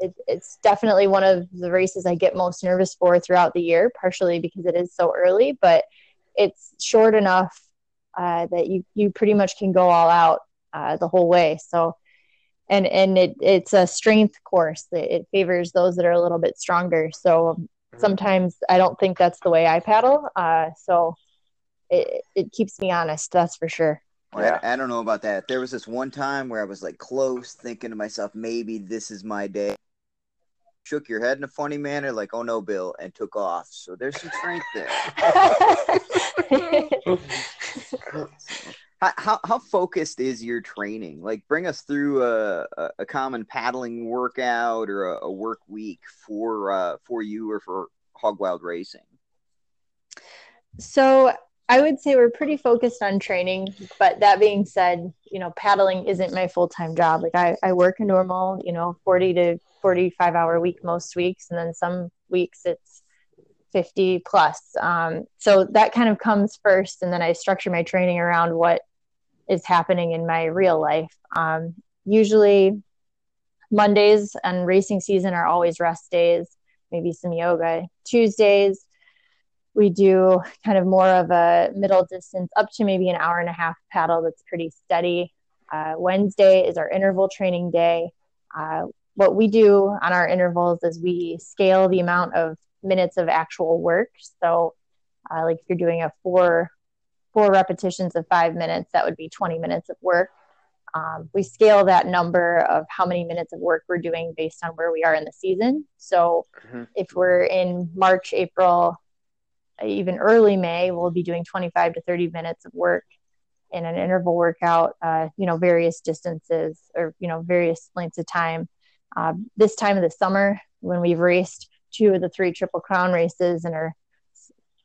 it, it's definitely one of the races I get most nervous for throughout the year, partially because it is so early, but it's short enough uh, that you you pretty much can go all out uh, the whole way. So and and it it's a strength course that it favors those that are a little bit stronger so mm-hmm. sometimes i don't think that's the way i paddle uh, so it, it keeps me honest that's for sure yeah. I, I don't know about that there was this one time where i was like close thinking to myself maybe this is my day shook your head in a funny manner like oh no bill and took off so there's some strength there [LAUGHS] how, how focused is your training? Like, bring us through a, a, a common paddling workout or a, a work week for uh, for you or for Hog Wild Racing. So I would say we're pretty focused on training, but that being said, you know, paddling isn't my full time job. Like I, I work a normal, you know, 40 to 45 hour week most weeks. And then some weeks it's 50 plus. Um, so that kind of comes first. And then I structure my training around what is happening in my real life. Um, usually, Mondays and racing season are always rest days, maybe some yoga. Tuesdays, we do kind of more of a middle distance, up to maybe an hour and a half paddle that's pretty steady. Uh, Wednesday is our interval training day. Uh, what we do on our intervals is we scale the amount of minutes of actual work. So, uh, like if you're doing a four four repetitions of five minutes, that would be 20 minutes of work. Um, we scale that number of how many minutes of work we're doing based on where we are in the season. So mm-hmm. if we're in March, April, even early May, we'll be doing 25 to 30 minutes of work in an interval workout, uh, you know, various distances or, you know, various lengths of time. Uh, this time of the summer, when we've raced two of the three Triple Crown races and are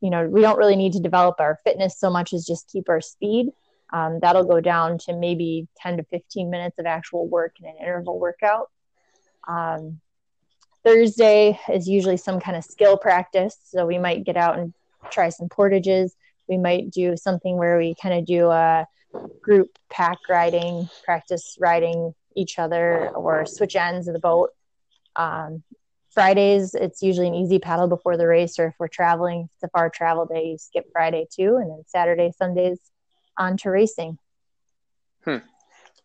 you know, we don't really need to develop our fitness so much as just keep our speed. Um, that'll go down to maybe 10 to 15 minutes of actual work in an interval workout. Um, Thursday is usually some kind of skill practice. So we might get out and try some portages. We might do something where we kind of do a group pack riding, practice riding each other or switch ends of the boat. Um, Fridays, it's usually an easy paddle before the race, or if we're traveling, it's a far travel day, you skip Friday too, and then Saturday, Sundays on to racing. Hmm.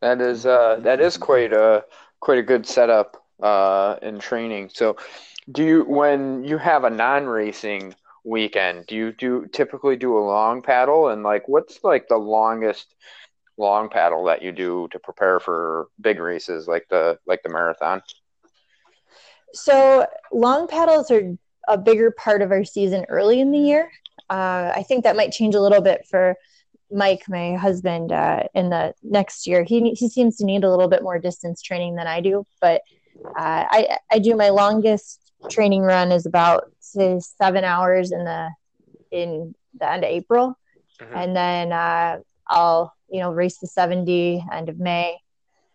That is uh, that is quite a quite a good setup uh, in training. So, do you when you have a non-racing weekend, do you do typically do a long paddle? And like, what's like the longest long paddle that you do to prepare for big races like the like the marathon? So long paddles are a bigger part of our season early in the year. Uh, I think that might change a little bit for Mike, my husband, uh, in the next year. He he seems to need a little bit more distance training than I do, but uh, I I do my longest training run is about say seven hours in the in the end of April, mm-hmm. and then uh, I'll you know race the seventy end of May,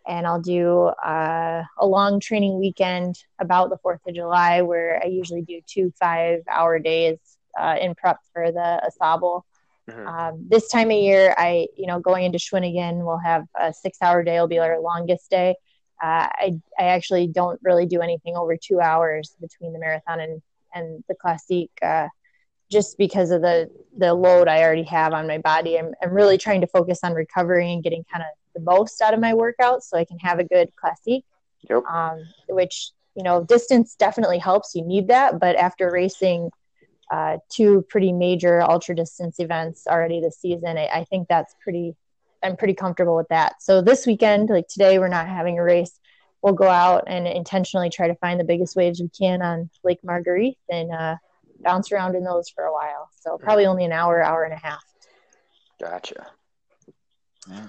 and I'll do uh, a long training weekend about the Fourth of July where I usually do two five hour days uh, in prep for the AuSable. Mm-hmm. Um, this time of year, I you know going into Shawinigan, we'll have a six hour day. Will be our longest day. Uh, I I actually don't really do anything over two hours between the marathon and and the classique. Uh, just because of the the load I already have on my body. I'm, I'm really trying to focus on recovery and getting kind of the most out of my workouts so I can have a good classique. Yep. Um, which you know, distance definitely helps. You need that, but after racing uh, two pretty major ultra distance events already this season, I, I think that's pretty. I'm pretty comfortable with that. So this weekend, like today, we're not having a race. We'll go out and intentionally try to find the biggest waves we can on Lake Margrethe and uh, bounce around in those for a while. So probably only an hour, hour and a half. Gotcha. Yeah.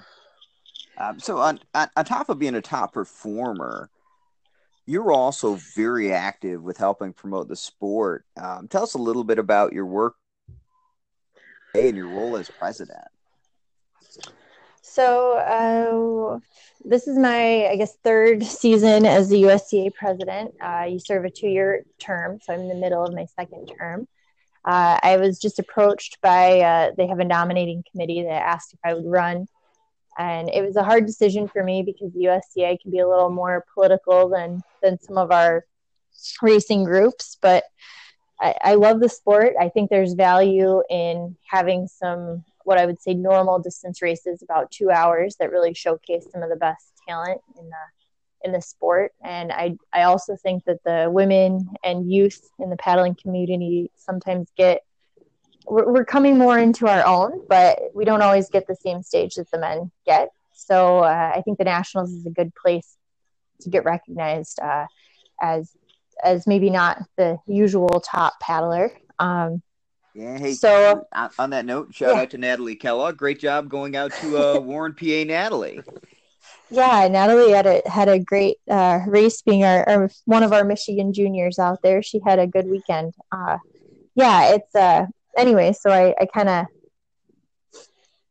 Um, so on, on, on top of being a top performer, you're also very active with helping promote the sport. Um, tell us a little bit about your work and your role as president. So uh, this is my, I guess, third season as the USCA president. Uh, you serve a two-year term, so I'm in the middle of my second term. Uh, I was just approached by, uh, they have a nominating committee that asked if I would run. And it was a hard decision for me because the USCA can be a little more political than, than some of our racing groups. But I, I love the sport. I think there's value in having some what I would say normal distance races, about two hours, that really showcase some of the best talent in the in the sport. And I I also think that the women and youth in the paddling community sometimes get we're, we're coming more into our own, but we don't always get the same stage that the men get. So uh, I think the nationals is a good place to get recognized uh, as as maybe not the usual top paddler. Um, yeah. Hey. So on that note, shout yeah. out to Natalie Kellogg. Great job going out to uh, [LAUGHS] Warren, PA. Natalie. Yeah, Natalie had a had a great uh, race, being our, our, one of our Michigan juniors out there. She had a good weekend. Uh, yeah, it's uh anyway. So I, I kind of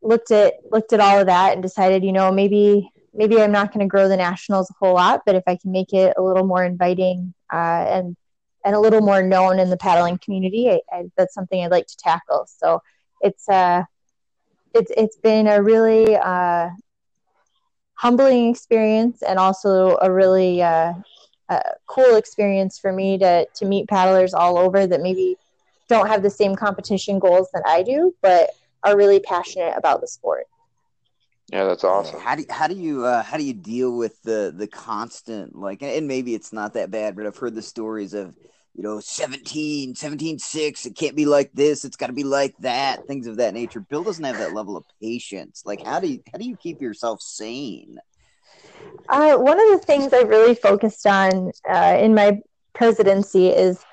looked at looked at all of that and decided, you know, maybe maybe I'm not going to grow the nationals a whole lot, but if I can make it a little more inviting uh, and and a little more known in the paddling community, I, I, that's something I'd like to tackle. So it's uh, it's it's been a really uh, humbling experience and also a really uh, uh, cool experience for me to to meet paddlers all over that maybe don't have the same competition goals that I do, but are really passionate about the sport. Yeah, that's awesome. How do you, how do you uh, how do you deal with the the constant like and maybe it's not that bad, but I've heard the stories of you know 17 17 6 it can't be like this it's got to be like that things of that nature. Bill doesn't have that level of patience. Like how do you how do you keep yourself sane? Uh, one of the things i really focused on uh, in my presidency is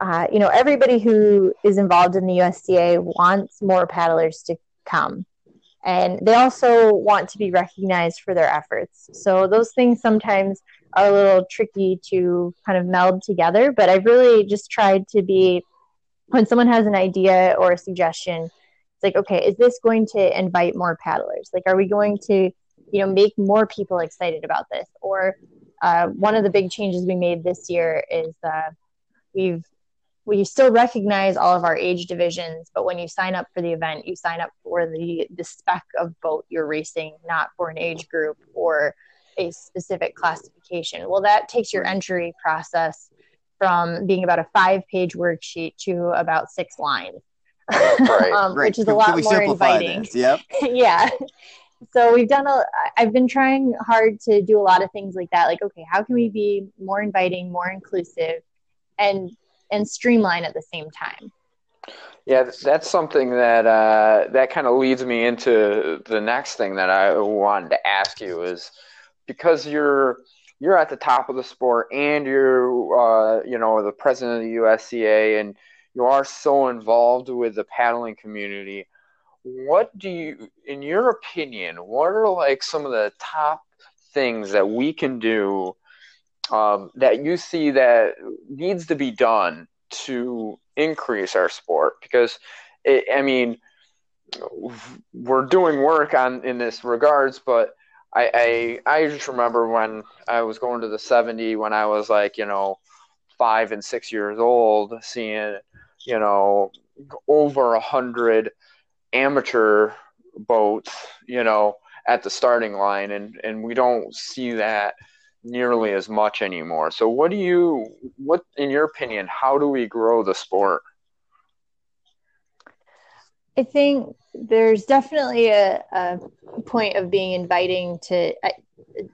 uh, you know everybody who is involved in the USCA wants more paddlers to come. And they also want to be recognized for their efforts. So those things sometimes are a little tricky to kind of meld together. But I've really just tried to be when someone has an idea or a suggestion, it's like, okay, is this going to invite more paddlers? Like, are we going to, you know, make more people excited about this? Or uh, one of the big changes we made this year is uh, we've we still recognize all of our age divisions, but when you sign up for the event, you sign up for the the spec of boat you're racing, not for an age group or a specific classification. Well, that takes your entry process from being about a five page worksheet to about six lines, right, [LAUGHS] um, which is a lot more inviting. This? Yep. [LAUGHS] yeah. So we've done a, I've been trying hard to do a lot of things like that. Like, okay, how can we be more inviting, more inclusive and, and streamline at the same time? Yeah, that's something that uh, that kind of leads me into the next thing that I wanted to ask you is because you're you're at the top of the sport and you're uh, you know the president of the USCA and you are so involved with the paddling community. What do you, in your opinion, what are like some of the top things that we can do um, that you see that needs to be done to increase our sport? Because it, I mean, we're doing work on in this regards, but I, I I just remember when I was going to the 70 when I was like you know five and six years old, seeing you know over a hundred amateur boats, you know, at the starting line, and and we don't see that nearly as much anymore. So, what do you, what in your opinion, how do we grow the sport? I think there's definitely a, a point of being inviting to uh,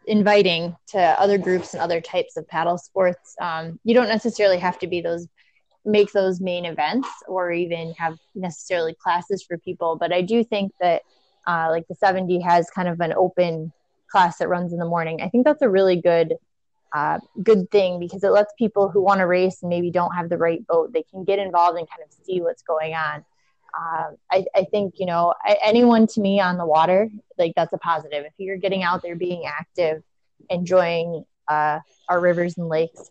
inviting to other groups and other types of paddle sports. Um, you don't necessarily have to be those make those main events or even have necessarily classes for people, but I do think that uh, like the 70 has kind of an open class that runs in the morning. I think that's a really good uh, good thing because it lets people who want to race and maybe don't have the right boat they can get involved and kind of see what's going on um, I, I, think you know anyone to me on the water like that's a positive. If you're getting out there being active enjoying uh, our rivers and lakes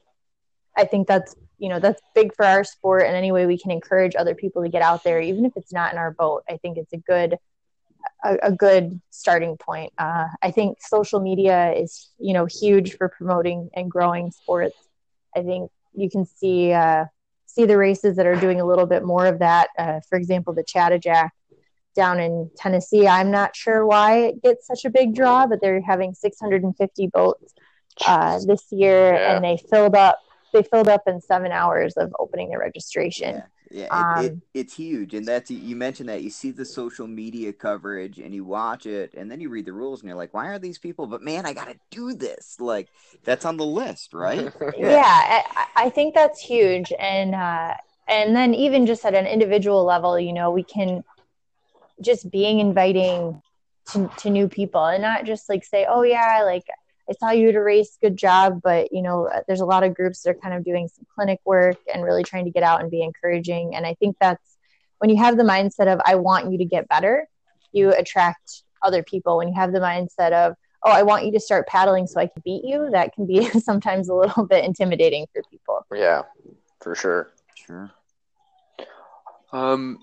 i think that's you know that's big for our sport and any way we can encourage other people to get out there even if it's not in our boat i think it's a good a, a good starting point. Uh, i think social media is you know huge for promoting and growing sports. I think you can see uh, see the races that are doing a little bit more of that. Uh, for example, the Chattajack down in Tennessee. I'm not sure why it gets such a big draw, but they're having 650 boats uh, this year, yeah. and they filled up. They filled up in seven hours of opening the registration. Yeah. Yeah, um, it, it, it's huge, and that's you mentioned that you see the social media coverage and you watch it, and then you read the rules and you're like, why are these people? But man, I got to do this. Like that's on the list, right? [LAUGHS] yeah, I, I, think that's huge, and uh, and then even just at an individual level, you know, we can just being inviting to, to new people and not just like say, oh yeah, like I saw you at a race, good job. But, you know, there's a lot of groups that are kind of doing some clinic work and really trying to get out and be encouraging. And I think that's when you have the mindset of, I want you to get better, you attract other people. When you have the mindset of, oh, I want you to start paddling so I can beat you, that can be [LAUGHS] sometimes a little bit intimidating for people. Yeah, for sure. Sure. Um,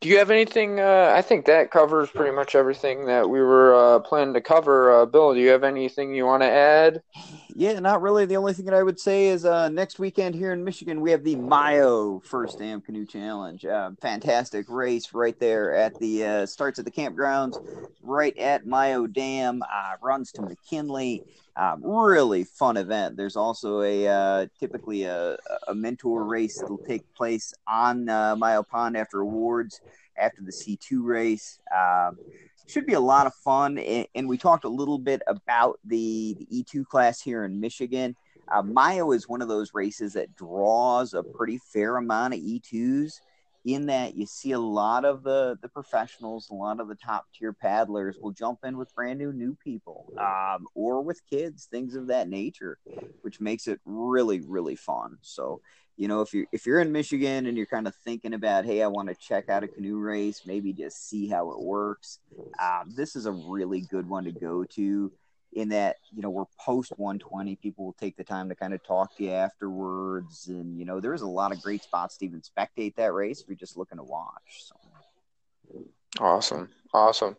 do you have anything? Uh, I think that covers pretty much everything that we were uh, planning to cover. Uh, Bill, do you have anything you want to add? Yeah, not really. The only thing that I would say is uh, next weekend here in Michigan, we have the Mio First Dam Canoe Challenge. Uh, fantastic race right there at the uh, starts at the campgrounds, right at Mio Dam, runs to McKinley. Um, really fun event. There's also a uh, typically a, a mentor race that'll take place on uh, Mio Pond after awards after the C2 race. Um, should be a lot of fun. And, we talked a little bit about the, the E2 class here in Michigan. Uh, Mio is one of those races that draws a pretty fair amount of E2s in that you see a lot of the the professionals, a lot of the top tier paddlers will jump in with brand new new people, um, or with kids, things of that nature, which makes it really really fun. So you know if you're if you're in Michigan and you're kind of thinking about hey I want to check out a canoe race, maybe just see how it works, um, this is a really good one to go to in that you know we're post 120 people will take the time to kind of talk to you afterwards and you know there's a lot of great spots to even spectate that race if you're just looking to watch so. awesome awesome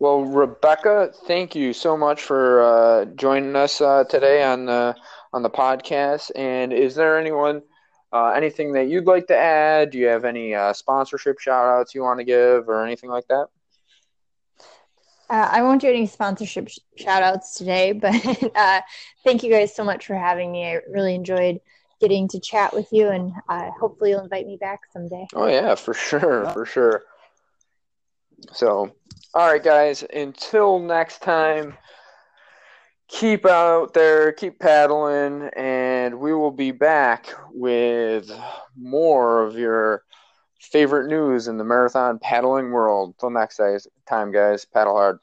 well rebecca thank you so much for uh, joining us uh, today on the on the podcast and is there anyone uh, anything that you'd like to add do you have any uh, sponsorship shout outs you want to give or anything like that uh, I won't do any sponsorship sh- shout outs today, [LAUGHS] but uh, thank you guys so much for having me. I really enjoyed getting to chat with you, and uh, hopefully you'll invite me back someday. Oh, yeah, for sure. For sure. So, all right, guys, until next time, keep out there, keep paddling, and we will be back with more of your favorite news in the marathon paddling world. Till next time, guys, paddle hard.